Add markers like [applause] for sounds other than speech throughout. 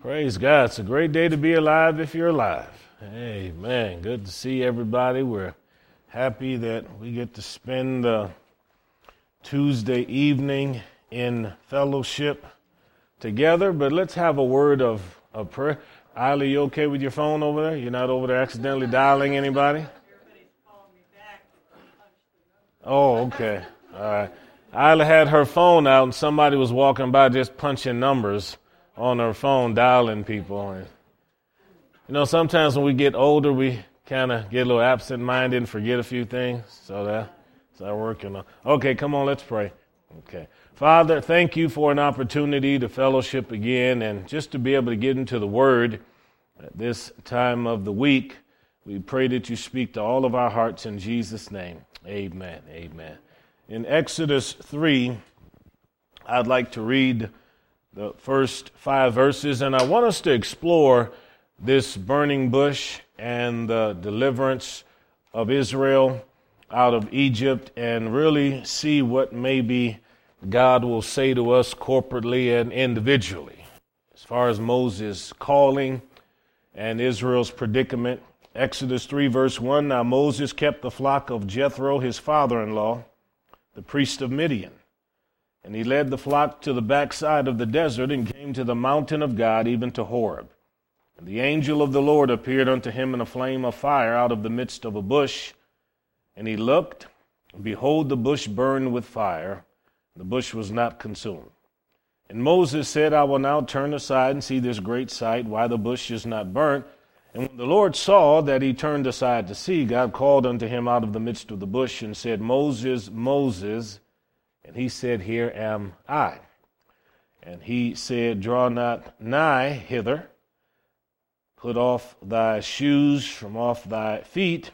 Praise God. It's a great day to be alive if you're alive. Amen. Good to see everybody. We're happy that we get to spend the Tuesday evening in fellowship together. But let's have a word of, of prayer. Isla, you okay with your phone over there? You're not over there accidentally dialing anybody? Oh, okay. All right. Isla had her phone out and somebody was walking by just punching numbers on her phone, dialing people. And, You know, sometimes when we get older, we kind of get a little absent minded and forget a few things. So that's that working on. Okay, come on, let's pray. Okay. Father, thank you for an opportunity to fellowship again and just to be able to get into the Word at this time of the week. We pray that you speak to all of our hearts in Jesus' name. Amen. Amen. In Exodus 3, I'd like to read the first five verses, and I want us to explore this burning bush and the deliverance of Israel out of Egypt and really see what maybe God will say to us corporately and individually. As far as Moses' calling and Israel's predicament, Exodus 3, verse 1 Now Moses kept the flock of Jethro, his father in law, the priest of Midian. And he led the flock to the backside of the desert and came to the mountain of God, even to Horeb. And the angel of the Lord appeared unto him in a flame of fire out of the midst of a bush. And he looked, and behold, the bush burned with fire. And the bush was not consumed. And Moses said, I will now turn aside and see this great sight, why the bush is not burnt. And when the Lord saw that he turned aside to see, God called unto him out of the midst of the bush and said, Moses, Moses. And he said, Here am I. And he said, Draw not nigh hither. Put off thy shoes from off thy feet,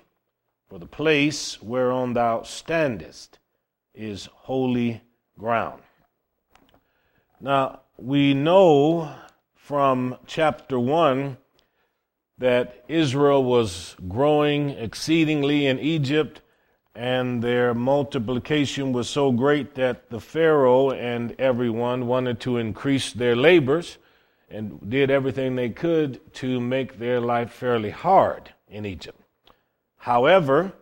for the place whereon thou standest is holy ground. Now, we know from chapter 1 that Israel was growing exceedingly in Egypt, and their multiplication was so great that the Pharaoh and everyone wanted to increase their labors and did everything they could to make their life fairly hard in Egypt. However,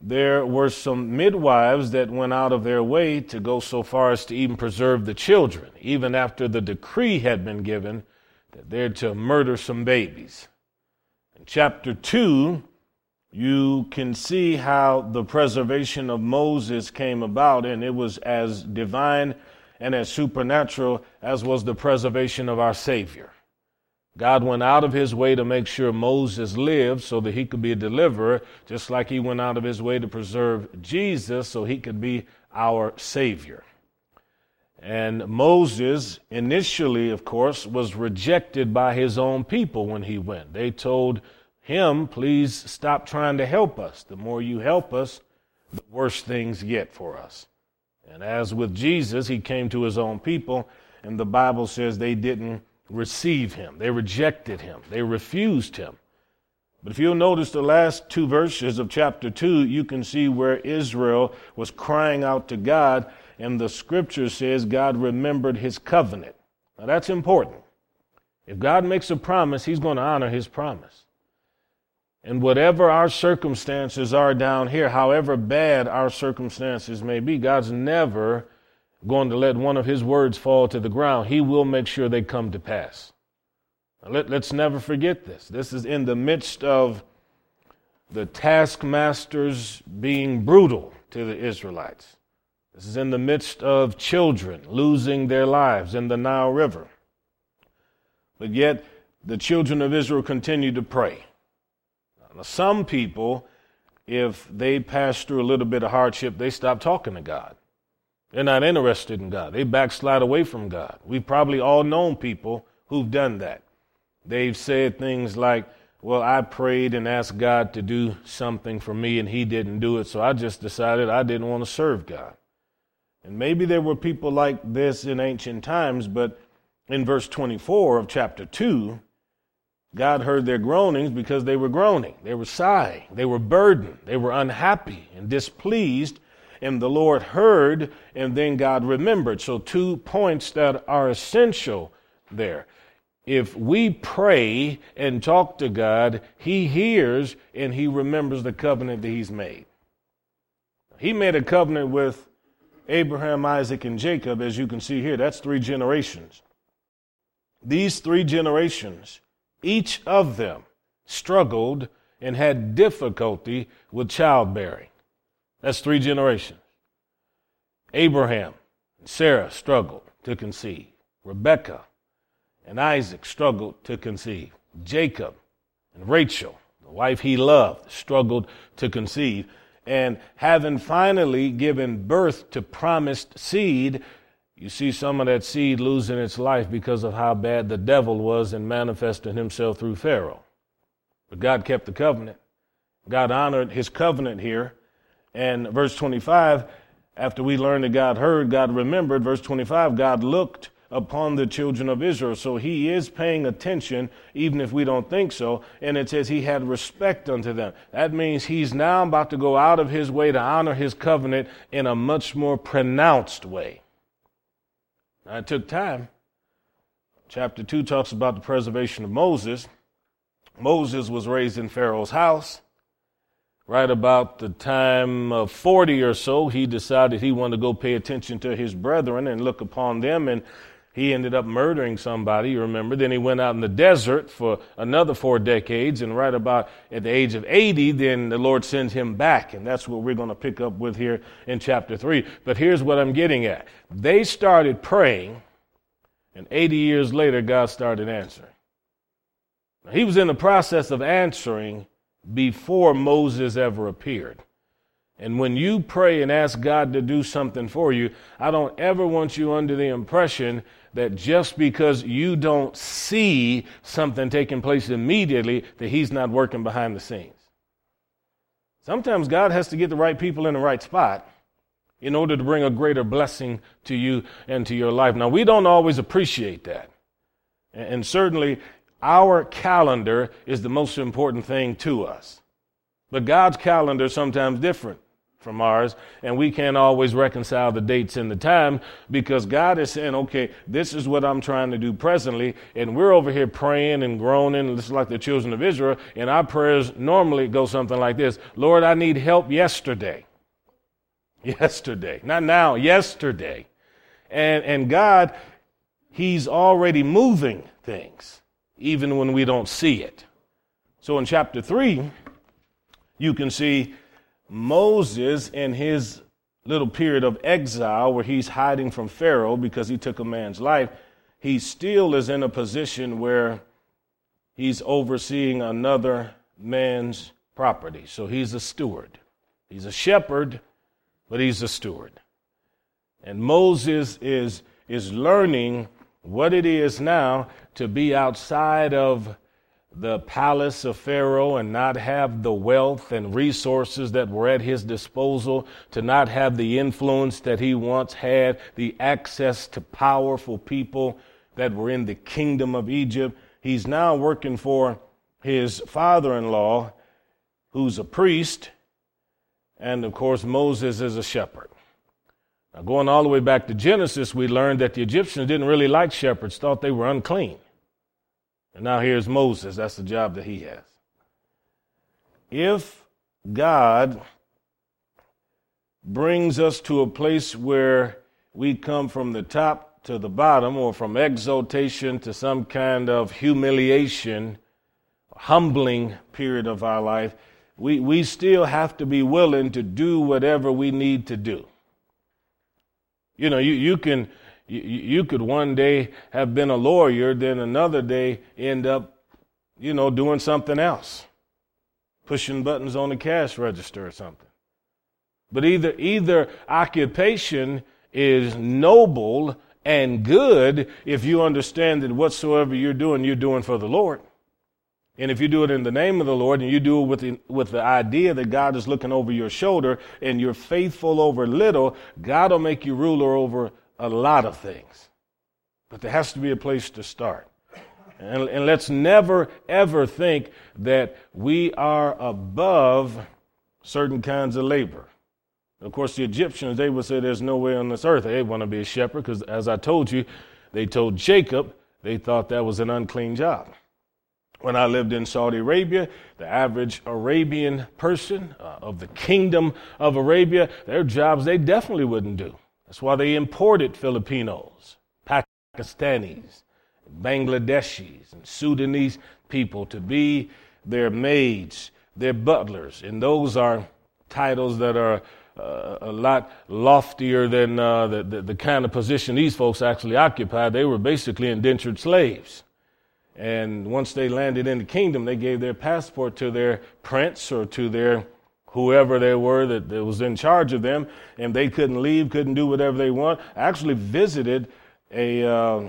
there were some midwives that went out of their way to go so far as to even preserve the children, even after the decree had been given that they're to murder some babies. In chapter 2, you can see how the preservation of Moses came about, and it was as divine and as supernatural as was the preservation of our Savior. God went out of his way to make sure Moses lived so that he could be a deliverer, just like he went out of his way to preserve Jesus so he could be our Savior. And Moses, initially, of course, was rejected by his own people when he went. They told him, please stop trying to help us. The more you help us, the worse things get for us. And as with Jesus, he came to his own people, and the Bible says they didn't receive him. They rejected him. They refused him. But if you'll notice the last two verses of chapter 2, you can see where Israel was crying out to God and the scripture says God remembered his covenant. Now that's important. If God makes a promise, he's going to honor his promise. And whatever our circumstances are down here, however bad our circumstances may be, God's never going to let one of his words fall to the ground. He will make sure they come to pass. Let, let's never forget this. This is in the midst of the taskmasters being brutal to the Israelites. This is in the midst of children losing their lives in the Nile River. But yet, the children of Israel continue to pray. Now, some people, if they pass through a little bit of hardship, they stop talking to God. They're not interested in God. They backslide away from God. We've probably all known people who've done that. They've said things like, Well, I prayed and asked God to do something for me, and He didn't do it, so I just decided I didn't want to serve God. And maybe there were people like this in ancient times, but in verse 24 of chapter 2, God heard their groanings because they were groaning. They were sighing. They were burdened. They were unhappy and displeased. And the Lord heard, and then God remembered. So, two points that are essential there. if we pray and talk to God, He hears and He remembers the covenant that He's made. He made a covenant with Abraham, Isaac, and Jacob, as you can see here. That's three generations. These three generations, each of them struggled and had difficulty with childbearing. That's three generations. Abraham and Sarah struggled to conceive. Rebekah and Isaac struggled to conceive. Jacob and Rachel, the wife he loved, struggled to conceive. And having finally given birth to promised seed, you see some of that seed losing its life because of how bad the devil was in manifesting himself through Pharaoh. But God kept the covenant. God honored his covenant here. And verse 25, after we learned that God heard, God remembered. Verse 25, God looked upon the children of Israel. So he is paying attention, even if we don't think so. And it says he had respect unto them. That means he's now about to go out of his way to honor his covenant in a much more pronounced way. Now, it took time. Chapter 2 talks about the preservation of Moses. Moses was raised in Pharaoh's house. Right about the time of 40 or so, he decided he wanted to go pay attention to his brethren and look upon them and he ended up murdering somebody, you remember. Then he went out in the desert for another four decades, and right about at the age of 80, then the Lord sends him back. And that's what we're going to pick up with here in chapter 3. But here's what I'm getting at they started praying, and 80 years later, God started answering. Now, he was in the process of answering before Moses ever appeared. And when you pray and ask God to do something for you, I don't ever want you under the impression that just because you don't see something taking place immediately, that He's not working behind the scenes. Sometimes God has to get the right people in the right spot in order to bring a greater blessing to you and to your life. Now, we don't always appreciate that. And certainly, our calendar is the most important thing to us. But God's calendar is sometimes different from ours, and we can't always reconcile the dates and the time because God is saying, okay, this is what I'm trying to do presently, and we're over here praying and groaning, just like the children of Israel, and our prayers normally go something like this Lord, I need help yesterday. [laughs] Yesterday. Not now, yesterday. And, and God, He's already moving things, even when we don't see it. So in chapter 3, you can see Moses in his little period of exile where he's hiding from Pharaoh because he took a man's life, he still is in a position where he's overseeing another man's property. So he's a steward. He's a shepherd, but he's a steward. And Moses is, is learning what it is now to be outside of the palace of Pharaoh and not have the wealth and resources that were at his disposal, to not have the influence that he once had, the access to powerful people that were in the kingdom of Egypt. He's now working for his father in law, who's a priest, and of course, Moses is a shepherd. Now, going all the way back to Genesis, we learned that the Egyptians didn't really like shepherds, thought they were unclean. And now here's Moses. That's the job that he has. If God brings us to a place where we come from the top to the bottom or from exaltation to some kind of humiliation, humbling period of our life, we, we still have to be willing to do whatever we need to do. You know, you, you can you, you could one day have been a lawyer, then another day end up, you know, doing something else, pushing buttons on the cash register or something. But either either occupation is noble and good if you understand that whatsoever you're doing, you're doing for the Lord. And if you do it in the name of the Lord and you do it with the, with the idea that God is looking over your shoulder and you're faithful over little, God will make you ruler over a lot of things. But there has to be a place to start. And, and let's never, ever think that we are above certain kinds of labor. Of course, the Egyptians, they would say there's no way on this earth they want to be a shepherd because, as I told you, they told Jacob they thought that was an unclean job. When I lived in Saudi Arabia, the average Arabian person uh, of the kingdom of Arabia, their jobs they definitely wouldn't do. That's why they imported Filipinos, Pakistanis, Bangladeshis, and Sudanese people to be their maids, their butlers. And those are titles that are uh, a lot loftier than uh, the, the, the kind of position these folks actually occupied. They were basically indentured slaves. And once they landed in the kingdom, they gave their passport to their prince or to their whoever they were that, that was in charge of them, and they couldn't leave, couldn't do whatever they want. I actually visited a uh,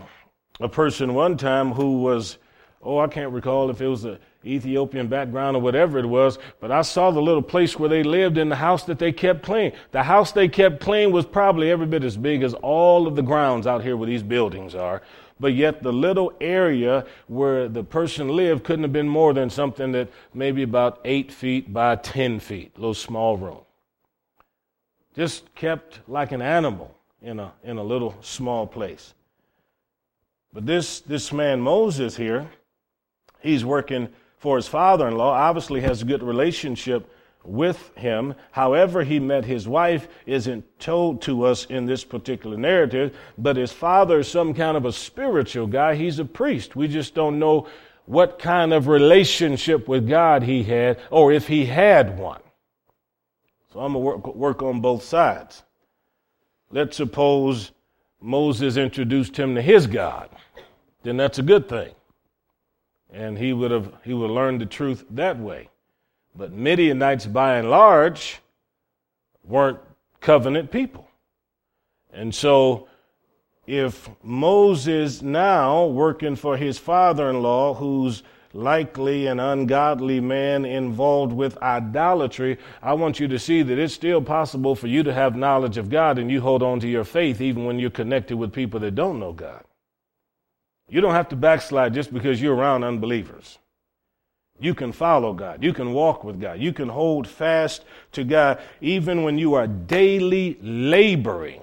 a person one time who was, oh, I can't recall if it was a Ethiopian background or whatever it was, but I saw the little place where they lived in the house that they kept clean. The house they kept clean was probably every bit as big as all of the grounds out here where these buildings are. But yet the little area where the person lived couldn't have been more than something that maybe about eight feet by 10 feet, a little small room. Just kept like an animal in a, in a little small place. But this, this man Moses here, he's working for his father in law, obviously has a good relationship with him. However, he met his wife isn't told to us in this particular narrative, but his father is some kind of a spiritual guy. He's a priest. We just don't know what kind of relationship with God he had or if he had one. So I'm going to work, work on both sides. Let's suppose Moses introduced him to his God. Then that's a good thing and he would have he would learn the truth that way. But Midianites, by and large, weren't covenant people, and so if Moses now working for his father-in-law, who's likely an ungodly man involved with idolatry, I want you to see that it's still possible for you to have knowledge of God and you hold on to your faith even when you're connected with people that don't know God. You don't have to backslide just because you're around unbelievers. You can follow God. You can walk with God. You can hold fast to God even when you are daily laboring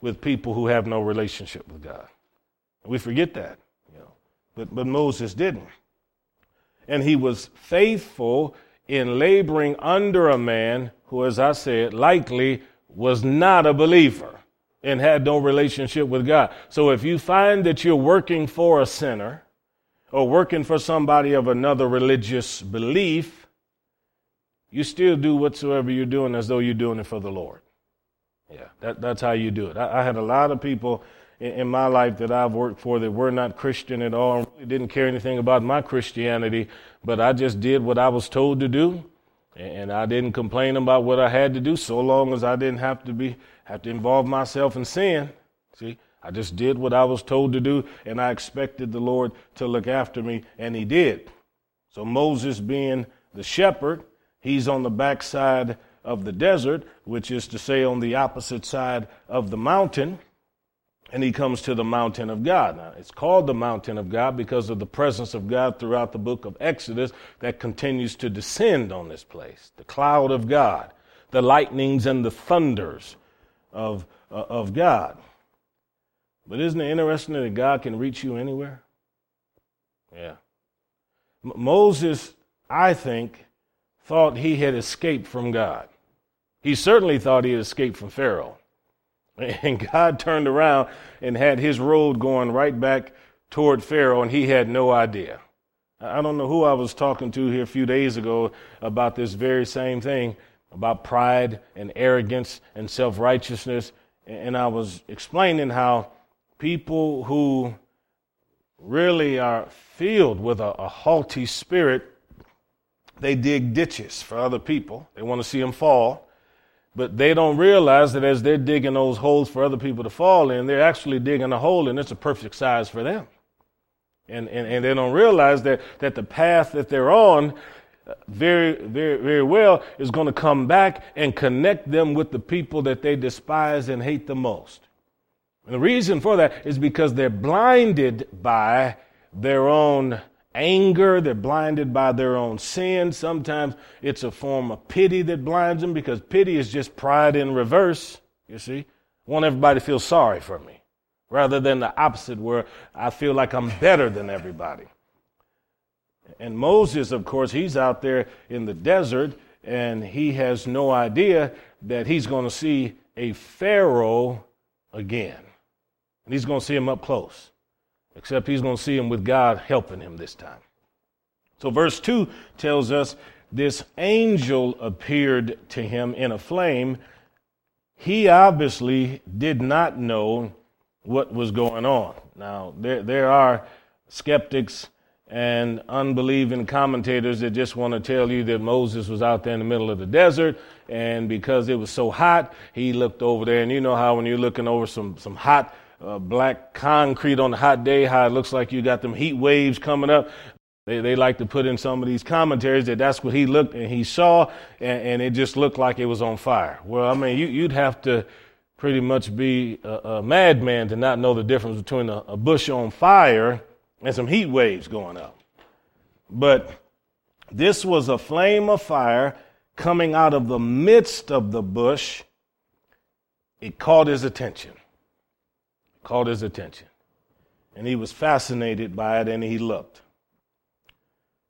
with people who have no relationship with God. We forget that, you know. But, but Moses didn't. And he was faithful in laboring under a man who, as I said, likely was not a believer and had no relationship with God. So if you find that you're working for a sinner or working for somebody of another religious belief, you still do whatsoever you're doing as though you're doing it for the Lord. Yeah, that, that's how you do it. I, I had a lot of people in, in, my life that I've worked for that were not Christian at all, really didn't care anything about my Christianity, but I just did what I was told to do, and I didn't complain about what I had to do so long as I didn't have to be have to involve myself in sin. See, I just did what I was told to do, and I expected the Lord to look after me, and He did. So Moses, being the shepherd, he's on the backside of the desert, which is to say, on the opposite side of the mountain. And he comes to the mountain of God. Now, it's called the mountain of God because of the presence of God throughout the book of Exodus that continues to descend on this place. The cloud of God, the lightnings and the thunders of, uh, of God. But isn't it interesting that God can reach you anywhere? Yeah. M- Moses, I think, thought he had escaped from God. He certainly thought he had escaped from Pharaoh. [laughs] And God turned around and had his road going right back toward Pharaoh, and he had no idea. I don't know who I was talking to here a few days ago about this very same thing, about pride and arrogance and self righteousness. And I was explaining how people who really are filled with a, a haughty spirit, they dig ditches for other people. They want to see them fall. But they don't realize that as they're digging those holes for other people to fall in, they're actually digging a hole and it's a perfect size for them. And, and, and they don't realize that, that the path that they're on uh, very, very, very well is going to come back and connect them with the people that they despise and hate the most. And the reason for that is because they're blinded by their own anger, they're blinded by their own sin. Sometimes it's a form of pity that blinds them because pity is just pride in reverse, you see. I want everybody to feel sorry for me. rather than the opposite where I feel like I'm better than everybody. And Moses, of course, he's out there in the desert and he has no idea that he's going to see a Pharaoh again. And he's going to see him up close, except he's going to see him with God helping him this time. So, verse 2 tells us this angel appeared to him in a flame. He obviously did not know what was going on. Now, there, there are skeptics and unbelieving commentators that just want to tell you that Moses was out there in the middle of the desert, and because it was so hot, he looked over there. And you know how when you're looking over some, some hot uh, black concrete on a hot day, how it looks like you got them heat waves coming up. They, they like to put in some of these commentaries that that's what he looked and he saw, and, and it just looked like it was on fire. Well, I mean, you, you'd have to pretty much be a, a madman to not know the difference between a, a bush on fire and some heat waves going up. But this was a flame of fire coming out of the midst of the bush. It caught his attention. Caught his attention. And he was fascinated by it and he looked.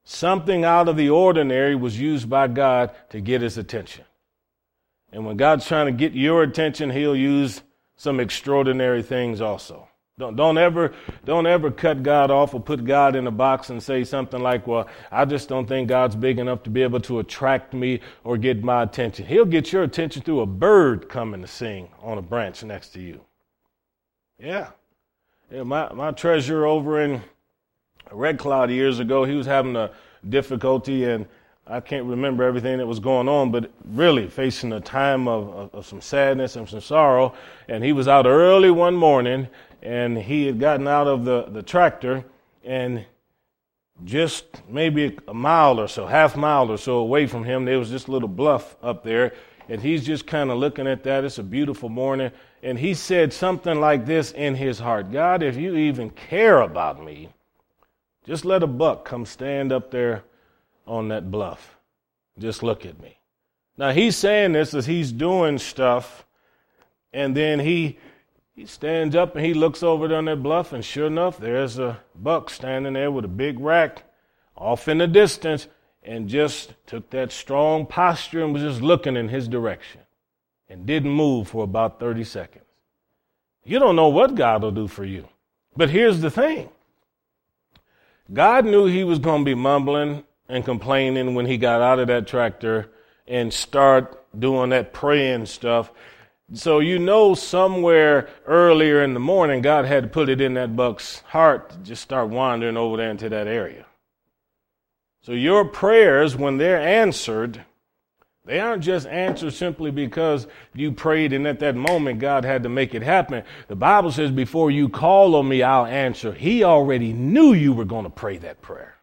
Something out of the ordinary was used by God to get his attention. And when God's trying to get your attention, he'll use some extraordinary things also. Don't, don't ever don't ever cut God off or put God in a box and say something like, "Well, I just don't think God's big enough to be able to attract me or get my attention." He'll get your attention through a bird coming to sing on a branch next to you. Yeah, yeah. My my treasurer over in Red Cloud years ago, he was having a difficulty and I can't remember everything that was going on, but really facing a time of, of, of, some sadness and some sorrow. And he was out early one morning and he had gotten out of the, the tractor and just maybe a mile or so, half mile or so away from him, there was this little bluff up there. And he's just kind of looking at that. It's a beautiful morning. And he said something like this in his heart God, if you even care about me, just let a buck come stand up there on that bluff. Just look at me. Now he's saying this as he's doing stuff, and then he he stands up and he looks over on that bluff, and sure enough, there's a buck standing there with a big rack off in the distance, and just took that strong posture and was just looking in his direction and didn't move for about 30 seconds. You don't know what God will do for you. But here's the thing God knew he was going to be mumbling and complaining when he got out of that tractor and start doing that praying stuff. So you know somewhere earlier in the morning, God had to put it in that buck's heart to just start wandering over there into that area. So your prayers, when they're answered, they aren't just answered simply because you prayed and at that moment God had to make it happen. The Bible says, before you call on me, I'll answer. He already knew you were going to pray that prayer.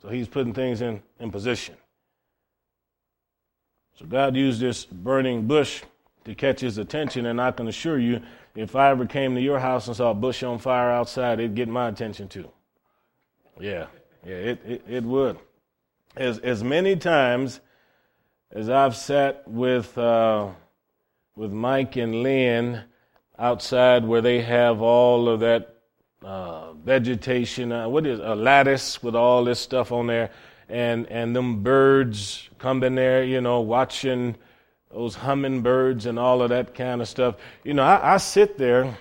So he's putting things in, in position. So God used this burning bush to catch his attention, and I can assure you, if I ever came to your house and saw a bush on fire outside, it'd get my attention too. Yeah, yeah, it, it, it would. As, as many times as I've sat with, uh, with Mike and Lynn outside where they have all of that uh, vegetation, uh, what is a lattice with all this stuff on there, and and them birds come in there, you know, watching those hummingbirds and all of that kind of stuff. You know, I, I sit there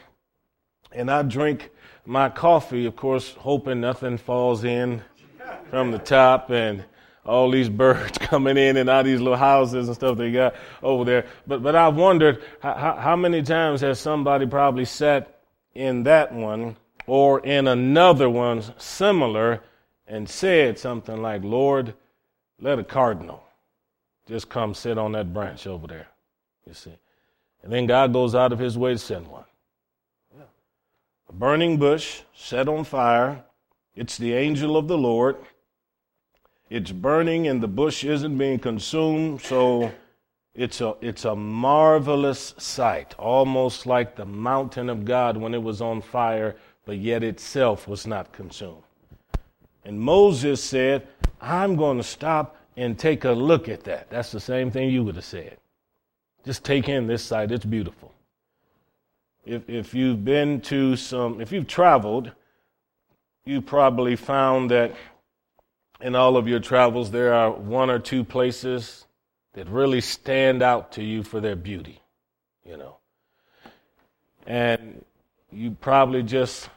and I drink my coffee, of course, hoping nothing falls in from the top and all these birds [laughs] coming in and out of these little houses and stuff they got over there. But but I've wondered how, how many times has somebody probably sat in that one or in another one similar and said something like, Lord, let a cardinal just come sit on that branch over there. You see. And then God goes out of his way to send one. Yeah. A burning bush set on fire. It's the angel of the Lord. It's burning and the bush isn't being consumed, so it's a, it's a marvelous sight, almost like the mountain of God when it was on fire but yet itself was not consumed. And Moses said, I'm going to stop and take a look at that. That's the same thing you would have said. Just take in this sight, it's beautiful. if, if you've been to some, if you've traveled, you probably found that in all of your travels there are one or two places that really stand out to you for their beauty, you know. And you probably just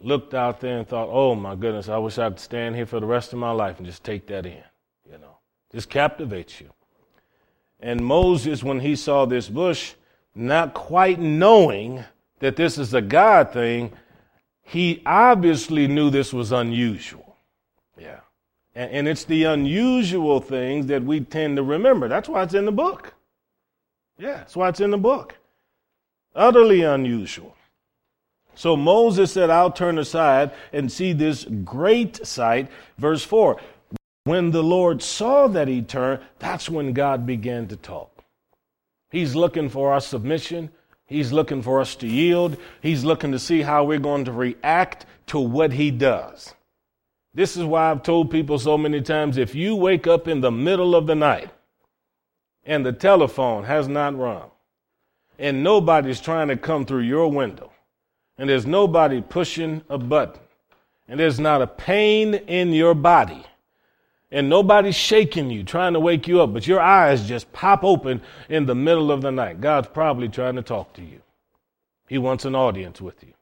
looked out there and thought, oh my goodness, I wish I could stand here for the rest of my life and just take that in, you know. Just captivates you. And Moses, when he saw this bush, not quite knowing that this is a God thing, he obviously knew this was unusual. And it's the unusual things that we tend to remember. That's why it's in the book. Yeah, that's why it's in the book. Utterly unusual. So Moses said, I'll turn aside and see this great sight. Verse 4 When the Lord saw that he turned, that's when God began to talk. He's looking for our submission. He's looking for us to yield. He's looking to see how we're going to react to what he does. This is why I've told people so many times if you wake up in the middle of the night and the telephone has not rung and nobody's trying to come through your window and there's nobody pushing a button and there's not a pain in your body and nobody's shaking you, trying to wake you up, but your eyes just pop open in the middle of the night. God's probably trying to talk to you. He wants an audience with you.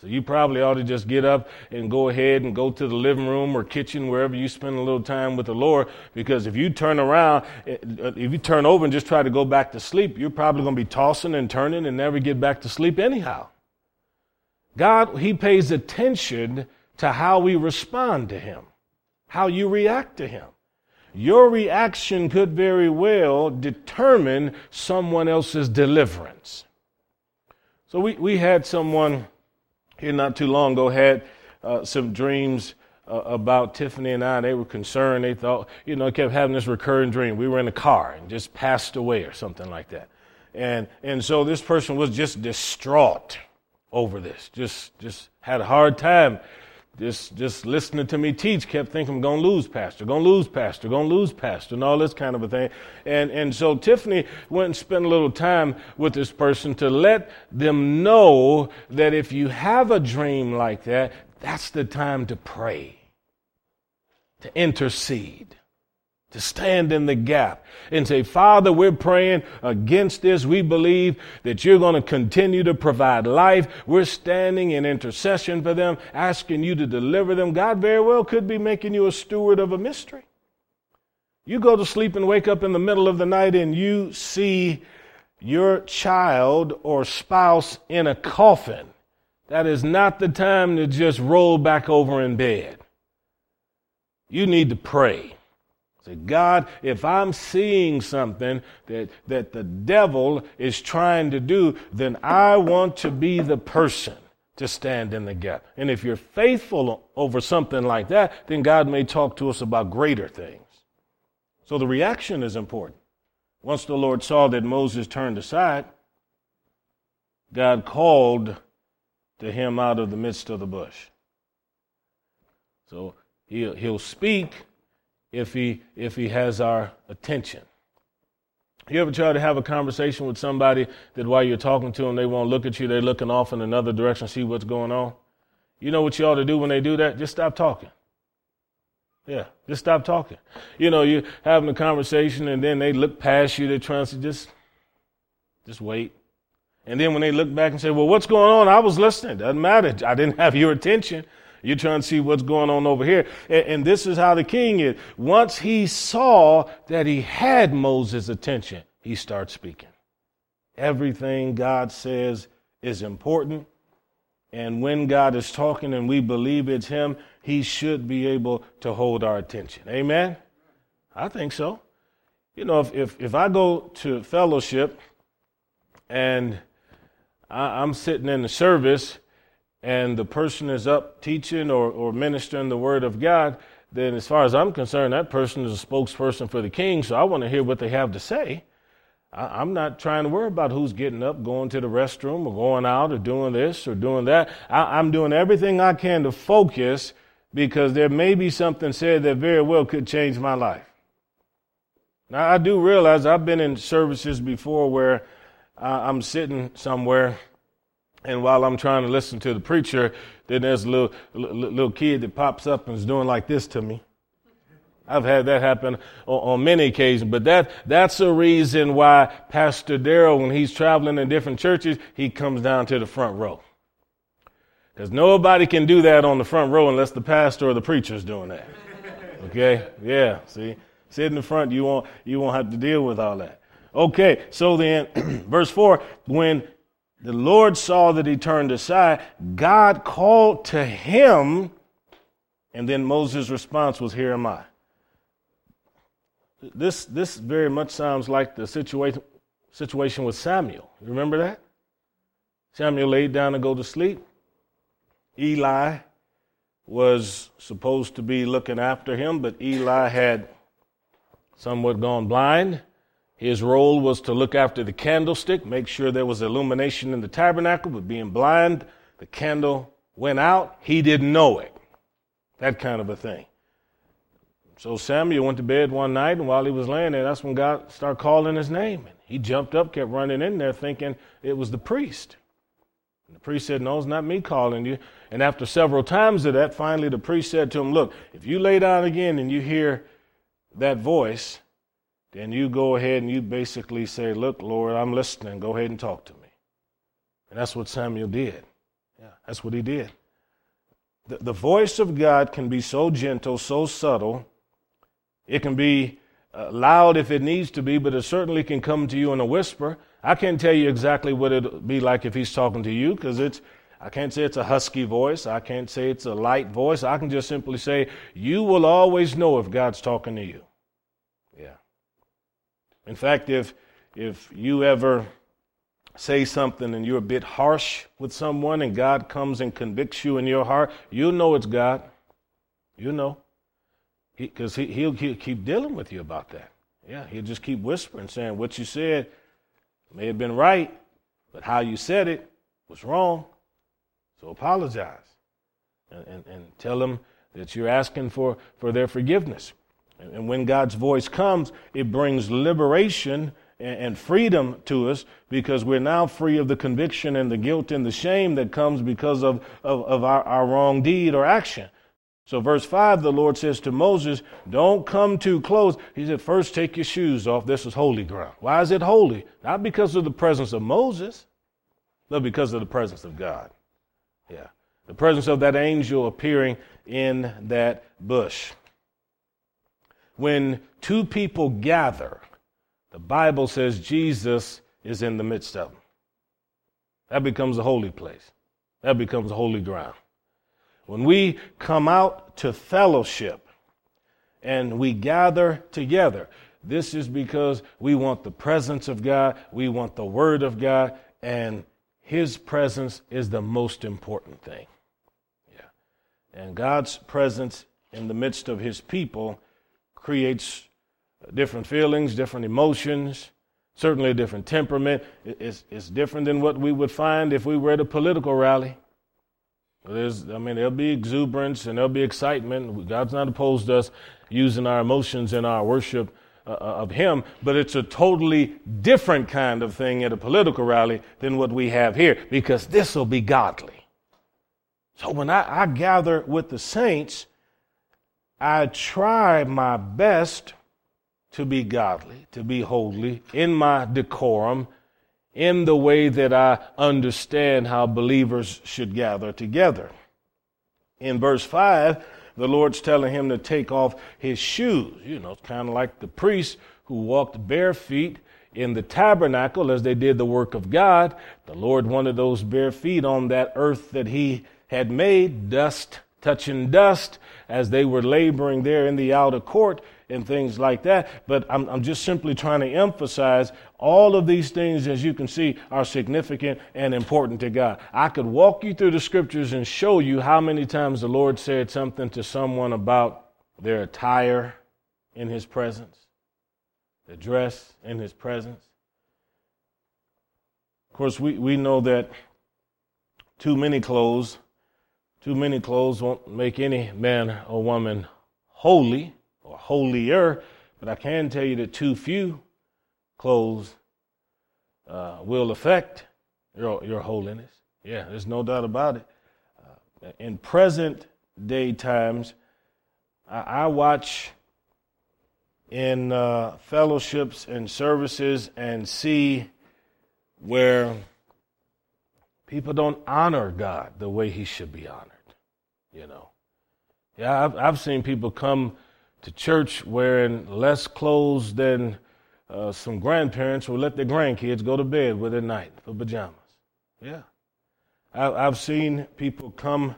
So you probably ought to just get up and go ahead and go to the living room or kitchen, wherever you spend a little time with the Lord. Because if you turn around, eh, if you turn over and just try to go back to sleep, you're probably going to be tossing and turning and never get back to sleep anyhow. God, He pays attention to how we respond to Him how you react to him. Your reaction could very well determine someone else's deliverance. So we, we had someone here not too long ago had uh, some dreams uh, about Tiffany and I. They were concerned. They thought, you know, kept having this recurring dream. We were in a car and just passed away or something like that. And, and so this person was just distraught over this, just, just had a hard time just just listening to me teach kept thinking I'm gonna lose pastor, gonna lose pastor, gonna lose pastor, and all this kind of a thing. And and so Tiffany went and spent a little time with this person to let them know that if you have a dream like that, that's the time to pray, to intercede to stand in the gap and say, Father, we're praying against this. We believe that you're going to continue to provide life. We're standing in intercession for them, asking you to deliver them. God very well could be making you a steward of a mystery. You go to sleep and wake up in the middle of the night and you see your child or spouse in a coffin. That is not the time to just roll back over in bed. You need to pray. Say, God, if I'm seeing something that, that the devil is trying to do, then I want to be the person to stand in the gap. And if you're faithful over something like that, then God may talk to us about greater things. So the reaction is important. Once the Lord saw that Moses turned aside, God called to him out of the midst of the bush. So he'll, he'll speak if he if he has our attention. You ever try to have a conversation with somebody that while you're talking to them, they won't look at you, they're looking off in another direction, see what's going on? You know what you ought to do when they do that? Just stop talking. Yeah, just stop talking. You know, you're having a conversation and then they look past you, they're trying to just, just wait. And then when they look back and say, well, what's going on? I was listening. Doesn't matter. I didn't have your attention. You're trying to see what's going on over here. And, and this is how the king is. Once he saw that he had Moses' attention, he starts speaking. Everything God says is important. And when God is talking and we believe it's Him, He should be able to hold our attention. Amen? I think so. You know, if, if, if I go to fellowship and I, I'm sitting in the service and the person is up teaching or, or ministering the word of God, then as far as I'm concerned, that person is a spokesperson for the king. So I want to hear what they have to say. I, am not trying to worry about who's getting up, going to the restroom, or going out, or doing this or doing that. I, I'm doing everything I can to focus because there may be something said that very well could change my life. Now, I do realize I've been in services before where uh, I'm sitting somewhere And while I'm trying to listen to the preacher, then there's a little, little kid that pops up and is doing like this to me. I've had that happen on, on, many occasions, but that, that's a reason why Pastor Darrell, when he's traveling in different churches, he comes down to the front row. Because nobody can do that on the front row unless the pastor or the preacher is doing that. [laughs] Okay? Yeah, see? Sit in the front, you won't, you won't have to deal with all that. Okay, so then, [clears throat] verse 4 when the Lord saw that he turned aside, God called to him, and then Moses' response was, Here am I. This, this very much sounds like the situation, situation with Samuel. Remember that? Samuel laid down to go to sleep. Eli was supposed to be looking after him, but Eli had somewhat gone blind. His role was to look after the candlestick, make sure there was illumination in the tabernacle, but being blind, the candle went out. He didn't know it. That kind of a thing. So Samuel went to bed one night, and while he was laying there, that's when God started calling his name. And he jumped up, kept running in there, thinking it was the priest. And the priest said, No, it's not me calling you. And after several times of that, finally the priest said to him, Look, if you lay down again and you hear that voice, then you go ahead and you basically say, Look, Lord, I'm listening. Go ahead and talk to me. And that's what Samuel did. Yeah, that's what he did. The, the voice of God can be so gentle, so subtle. It can be uh, loud if it needs to be, but it certainly can come to you in a whisper. I can't tell you exactly what it'll be like if he's talking to you because it's, I can't say it's a husky voice. I can't say it's a light voice. I can just simply say, you will always know if God's talking to you. In fact, if, if you ever say something and you're a bit harsh with someone and God comes and convicts you in your heart, you'll know it's God. You know. Because he, he, will he'll keep dealing with you about that. Yeah, he'll just keep whispering, saying, What you said may have been right, but how you said it was wrong. So apologize and, and, and tell them that you're asking for, for their forgiveness. And, when God's voice comes, it brings liberation and, and freedom to us because we're now free of the conviction and the guilt and the shame that comes because of, of, of our, our wrong deed or action. So, verse 5, the Lord says to Moses, Don't come too close. He said, First take your shoes off. This is holy ground. Why is it holy? Not because of the presence of Moses, but because of the presence of God. Yeah. The presence of that angel appearing in that bush. When two people gather, the Bible says Jesus is in the midst of them. That becomes a holy place. That becomes holy ground. When we come out to fellowship and we gather together, this is because we want the presence of God, we want the Word of God, and His presence is the most important thing. Yeah. And God's presence in the midst of His people creates different feelings, different emotions, certainly a different temperament. It's, it's different than what we would find if we were at a political rally. There's, I mean, there'll be exuberance and there'll be excitement. God's not opposed to us using our emotions in our worship uh, uh, of Him, but it's a totally different kind of thing at a political rally than what we have here because this will be godly. So when I, I gather with the saints, I try my best to be godly, to be holy in my decorum in the way that I understand how believers should gather together. In verse 5, the Lord's telling him to take off his shoes. You know, it's kind of like the priests who walked bare feet in the tabernacle as they did the work of God. The Lord wanted those bare feet on that earth that he had made, dust touching dust as they were laboring there in the outer court and things like that. But I'm, I'm just simply trying to emphasize all of these things, as you can see, are significant and important to God. I could walk you through the scriptures and show you how many times the Lord said something to someone about their attire in His presence, the dress in His presence. Of course, we, we know that too many clothes, too many clothes won't make any man or woman holy or holier, but I can tell you that too few clothes uh, will affect your, your holiness. Yeah, there's no doubt about it. Uh, in present day times, I, I watch in uh, fellowships and services and see where people don't honor God the way He should be honored. You know, yeah, I've, I've seen people come to church wearing less clothes than uh, some grandparents will let their grandkids go to bed with at night for pajamas. Yeah. I, I've seen people come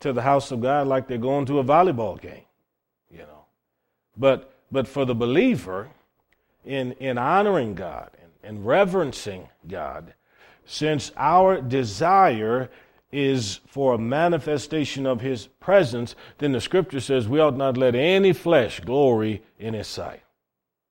to the house of God like they're going to a volleyball game, you know. But, but for the believer, in, in honoring God and, and reverencing God, since our desire is for a manifestation of his presence, then the scripture says we ought not let any flesh glory in his sight.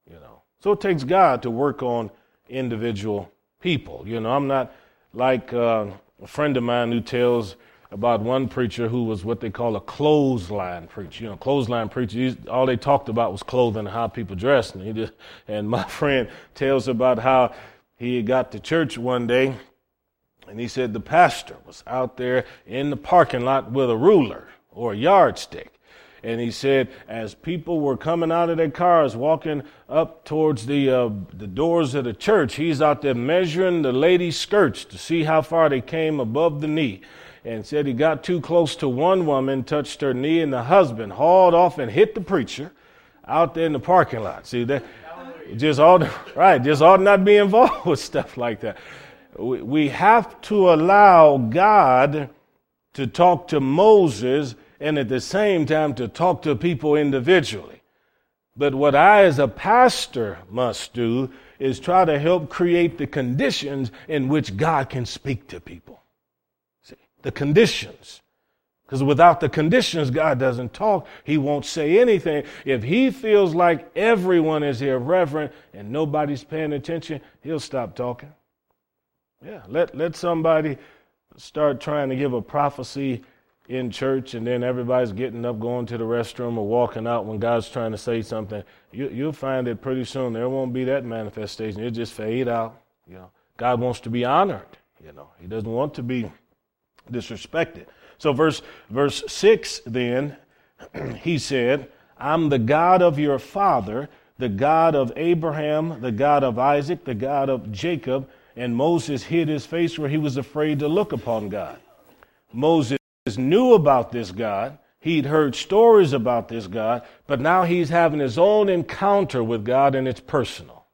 You know. So it takes God to work on individual people. You know, I'm not like uh, a friend of mine who tells about one preacher who was what they call a clothesline preacher. You know, clothesline preacher, all they talked about was clothing and how people dressed. And, just, and my [laughs] friend tells about how he got to church one day and he said the pastor was out there in the parking lot with a ruler or a yardstick. And he said, as people were coming out of their cars, walking up towards the uh, the doors of the church, he's out there measuring the ladies' skirts to see how far they came above the knee. And said he got too close to one woman, touched her knee, and the husband hauled off and hit the preacher out there in the parking lot. See that? Just all [laughs] right, just ought not be involved [laughs] with stuff like that we have to allow God to talk to Moses and at the same time to talk to people individually. But what I, as a pastor, must do is try to help create the conditions in which God can speak to people. See, the conditions. Because without the conditions, God doesn't talk. He won't say anything. If he feels like everyone is irreverent and nobody's paying attention, he'll stop talking. Yeah, let, let somebody start trying to give a prophecy in church and then everybody's getting up, going to the restroom or walking out when God's trying to say something. You, you'll find that pretty soon there won't be that manifestation. It'll just fade out. You know, God wants to be honored. You know, He doesn't want to be disrespected. So verse verse six then, [clears throat] he said, "I'm the God of your father, the God of Abraham, the God of Isaac, the God of Jacob." And Moses hid his face where he was afraid to look upon God. Moses knew about this God. He'd heard stories about this God, but now he's having his own encounter with God and it's personal.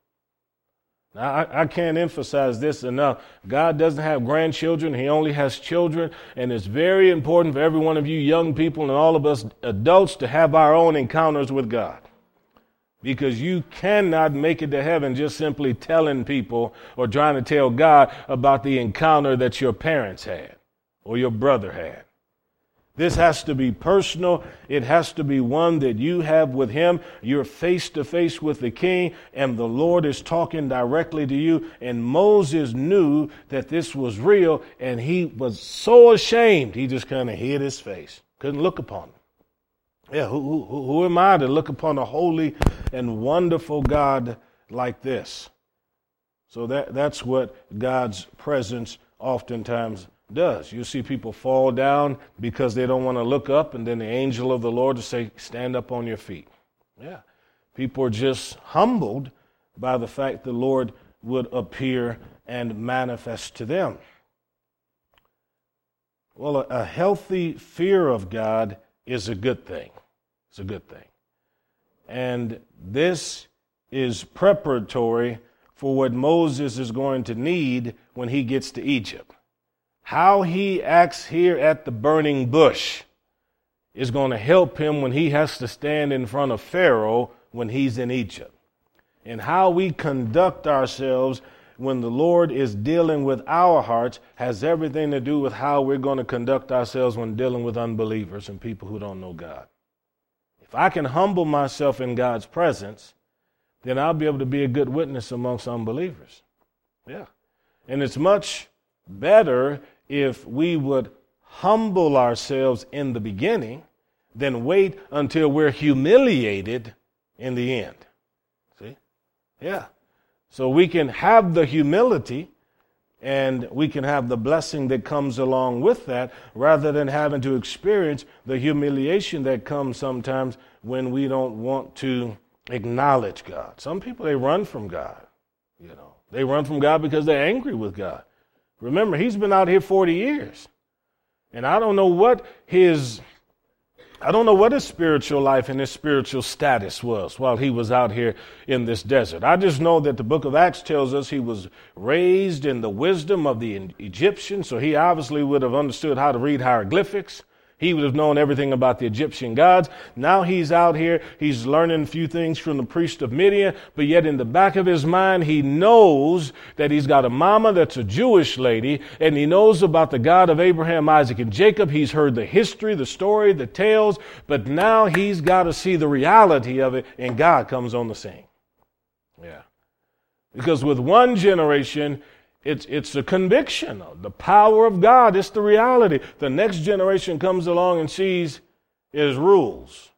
Now, I, I, can't emphasize this enough. God doesn't have grandchildren, He only has children, and it's very important for every one of you young people and all of us adults to have our own encounters with God because you cannot make it to heaven just simply telling people or trying to tell God about the encounter that your parents had or your brother had. This has to be personal. It has to be one that you have with Him. You're face to face with the King, and the Lord is talking directly to you. And Moses knew that this was real, and he was so ashamed, he just kind of hid his face, couldn't look upon him. Yeah, who, who, who am I to look upon a holy and wonderful God like this? So that, that's what God's presence oftentimes does. You see people fall down because they don't want to look up, and then the angel of the Lord to say, Stand up on your feet. Yeah. People are just humbled by the fact the Lord would appear and manifest to them. Well, a healthy fear of God is a good thing. It's a good thing. And this is preparatory for what Moses is going to need when he gets to Egypt. How he acts here at the burning bush is going to help him when he has to stand in front of Pharaoh when he's in Egypt. And how we conduct ourselves when the Lord is dealing with our hearts has everything to do with how we're going to conduct ourselves when dealing with unbelievers and people who don't know God. If I can humble myself in God's presence, then I'll be able to be a good witness amongst unbelievers. Yeah. And it's much better if we would humble ourselves in the beginning than wait until we're humiliated in the end. See? Yeah. So we can have the humility and we can have the blessing that comes along with that rather than having to experience the humiliation that comes sometimes when we don't want to acknowledge God. Some people, they run from God. You know, they run from God because they're angry with God. Remember, he's been out here 40 years. And I don't know what his I don't know what his spiritual life and his spiritual status was while he was out here in this desert. I just know that the book of Acts tells us he was raised in the wisdom of the Egyptians, so he obviously would have understood how to read hieroglyphics. He would have known everything about the Egyptian gods. Now he's out here. He's learning a few things from the priest of Midian, but yet in the back of his mind, he knows that he's got a mama that's a Jewish lady, and he knows about the God of Abraham, Isaac, and Jacob. He's heard the history, the story, the tales, but now he's got to see the reality of it, and God comes on the scene. Yeah. Because with one generation, it's, it's a conviction of the power of God. It's the reality. The next generation comes along and sees his rules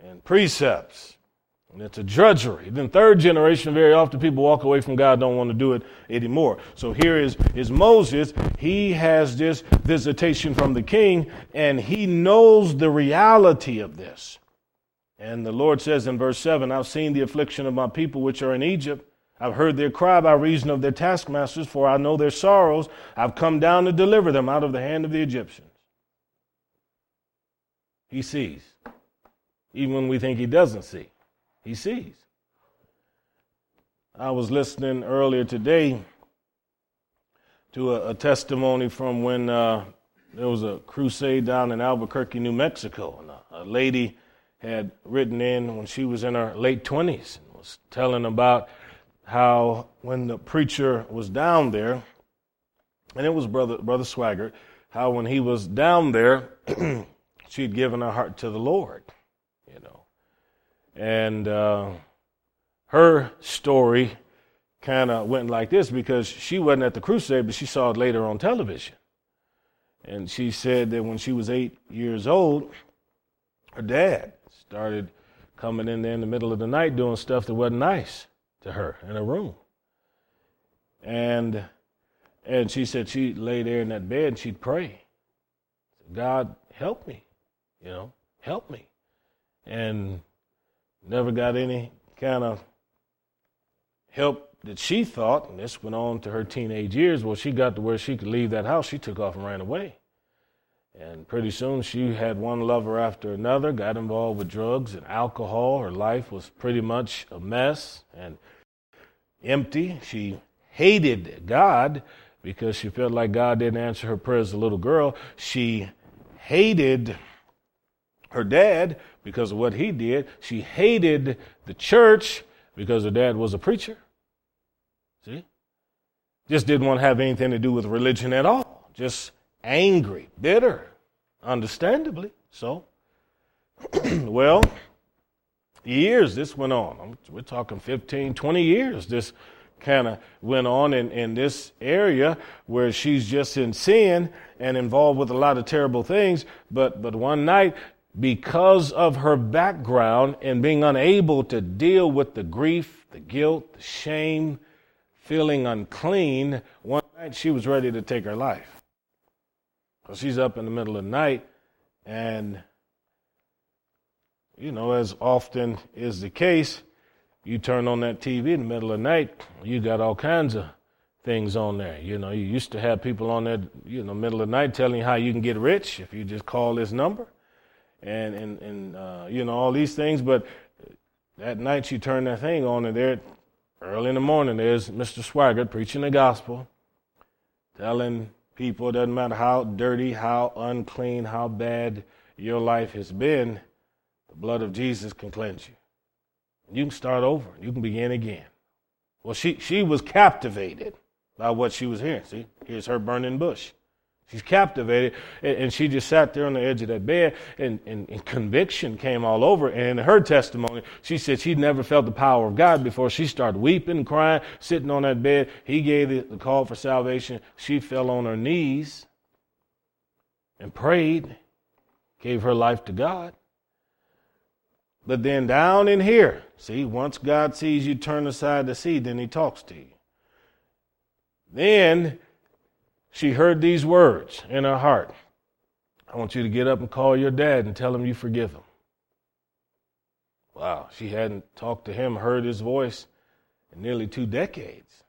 and precepts. And it's a drudgery. Then third generation, very often people walk away from God, don't want to do it anymore. So here is, is Moses. He has this visitation from the king, and he knows the reality of this. And the Lord says in verse 7, I've seen the affliction of my people which are in Egypt I've heard their cry by reason of their taskmasters, for I know their sorrows. I've come down to deliver them out of the hand of the Egyptians. He sees. Even when we think he doesn't see, he sees. I was listening earlier today to a, a testimony from when uh, there was a crusade down in Albuquerque, New Mexico. And a, a lady had written in when she was in her late 20s and was telling about how when the preacher was down there, and it was brother brother Swaggart, how when he was down there, [clears throat] she'd given her heart to the Lord, you know, and uh, her story kind of went like this because she wasn't at the crusade, but she saw it later on television, and she said that when she was eight years old, her dad started coming in there in the middle of the night doing stuff that wasn't nice to her in a room. And and she said she lay there in that bed and she'd pray. God help me, you know, help me. And never got any kind of help that she thought, and this went on to her teenage years. Well, she got to where she could leave that house. She took off and ran away. And pretty soon she had one lover after another, got involved with drugs and alcohol. Her life was pretty much a mess. And empty. She hated God because she felt like God didn't answer her prayers as a little girl. She hated her dad because of what he did. She hated the church because her dad was a preacher. See? Just didn't want to have anything to do with religion at all. Just angry, bitter, understandably so. [clears throat] well, years this went on. We're talking 15, 20 years this kind of went on in, in this area where she's just in sin and involved with a lot of terrible things. But, but one night, because of her background and being unable to deal with the grief, the guilt, the shame, feeling unclean, one night she was ready to take her life. So she's up in the middle of the night and you know, as often is the case, you turn on that TV in the middle of the night, you got all kinds of things on there. You know, you used to have people on there, you know, middle of the night telling you how you can get rich if you just call this number, and and and uh, you know all these things. But that night you turn that thing on, and there, early in the morning, there's Mr. Swaggart preaching the gospel, telling people it doesn't matter how dirty, how unclean, how bad your life has been the blood of Jesus can cleanse you. You can start over. You can begin again. Well, she, she was captivated by what she was hearing. See, here's her burning bush. She's captivated, and, and she just sat there on the edge of that bed, and, and, and, conviction came all over. And in her testimony, she said she'd never felt the power of God before. She started weeping, and crying, sitting on that bed. He gave the, the call for salvation. She fell on her knees and prayed, gave her life to God. But then down in here, see, once God sees you turn aside to see, then he talks to you. Then she heard these words in her heart I want you to get up and call your dad and tell him you forgive him. Wow, she hadn't talked to him, heard his voice in nearly two decades.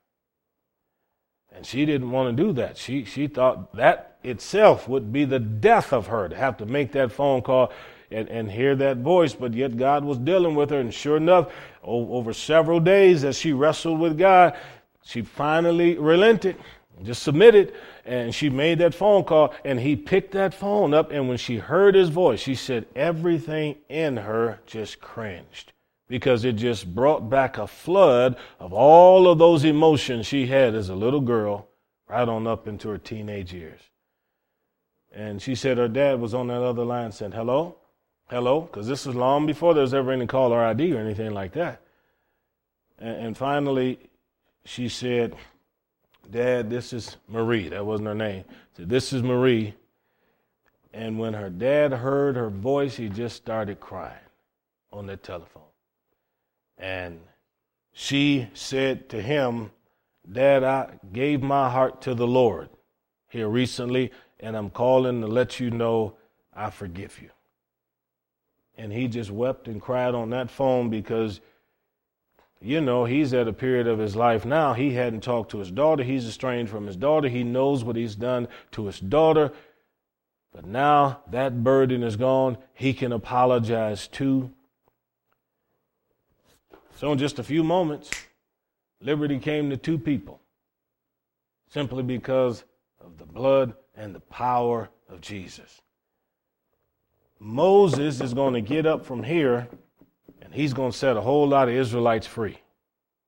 And she didn't want to do that. She, she thought that itself would be the death of her to have to make that phone call and, and hear that voice. But yet God was dealing with her. And sure enough, over several days as she wrestled with God, she finally relented, just submitted, and she made that phone call. And he picked that phone up. And when she heard his voice, she said everything in her just cringed because it just brought back a flood of all of those emotions she had as a little girl right on up into her teenage years. And she said her dad was on that other line saying, Hello? Hello? Because this was long before there was ever any caller ID or anything like that. And, and finally, she said, Dad, this is Marie. That wasn't her name. Said, This is Marie. And when her dad heard her voice, he just started crying on the telephone. And she said to him, Dad, I gave my heart to the Lord here recently, and I'm calling to let you know I forgive you. And he just wept and cried on that phone because, you know, he's at a period of his life now. He hadn't talked to his daughter. He's estranged from his daughter. He knows what he's done to his daughter. But now that burden is gone. He can apologize too. So, in just a few moments, liberty came to two people simply because of the blood and the power of Jesus. Moses is going to get up from here and he's going to set a whole lot of Israelites free.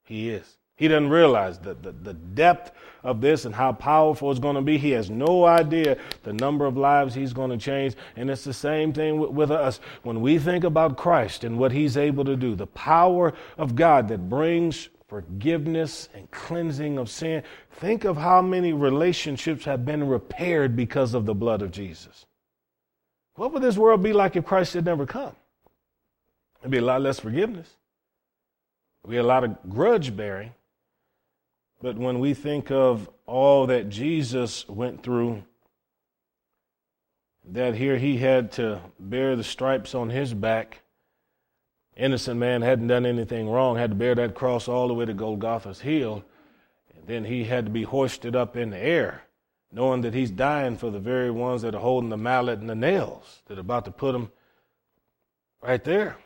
He is. He doesn't realize the, the, the, depth of this and how powerful it's going to be. He has no idea the number of lives he's going to change. And it's the same thing with, with us. When we think about Christ and what he's able to do, the power of God that brings forgiveness and cleansing of sin, think of how many relationships have been repaired because of the blood of Jesus. What would this world be like if Christ had never come? There'd be a lot less forgiveness. There'd be a lot of grudge bearing. But when we think of all that Jesus went through, that here he had to bear the stripes on his back, innocent man hadn't done anything wrong, had to bear that cross all the way to Golgotha's hill, and then he had to be hoisted up in the air, knowing that he's dying for the very ones that are holding the mallet and the nails, that are about to put him right there.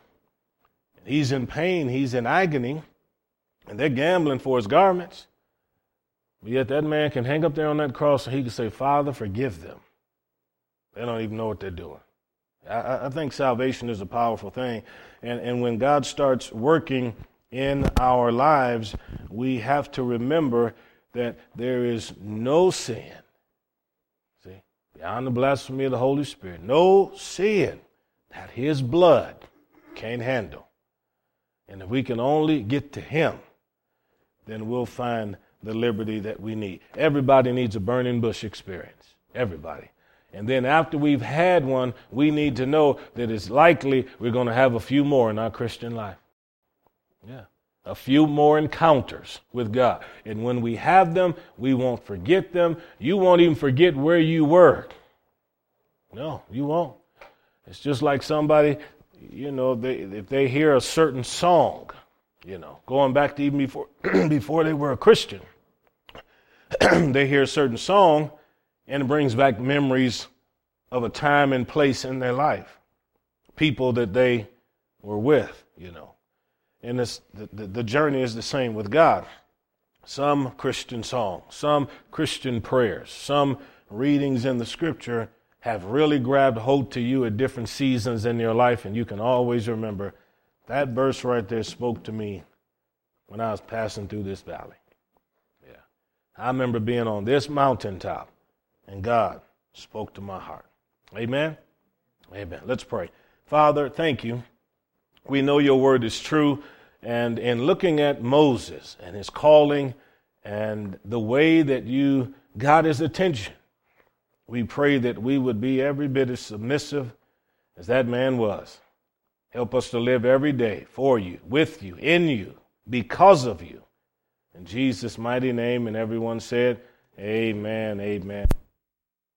And he's in pain, he's in agony, and they're gambling for his garments. But yet that man can hang up there on that cross and he can say, Father, forgive them. They don't even know what they're doing. I, I think salvation is a powerful thing. And, and when God starts working in our lives, we have to remember that there is no sin, beyond the blasphemy of the Holy Spirit, no sin that His blood can't handle. And if we can only get to Him, then we'll find the liberty that we need. Everybody needs a burning bush experience. Everybody. And then after we've had one, we need to know that it's likely we're going to have a few more in our Christian life. Yeah. A few more encounters with God. And when we have them, we won't forget them. You won't even forget where you were. No, you won't. It's just like somebody, you know, they, if they hear a certain song, you know, going back to even before, [clears throat] before they were a Christian, [clears throat] they hear a certain song and it brings back memories of a time and place in their life, people that they were with, you know. And this, the, the, journey is the same with God. Some Christian songs, some Christian prayers, some readings in the scripture have really grabbed hold to you at different seasons in your life, and you can always remember that verse right there spoke to me when I was passing through this valley. Yeah. I remember being on this mountaintop and God spoke to my heart. Amen. Amen. Let's pray. Father, thank you. We know your word is true. And in looking at Moses and his calling and the way that you got his attention, we pray that we would be every bit as submissive as that man was. Help us to live every day for you, with you, in you, because of you. In Jesus' mighty name, and everyone said, Amen. Amen.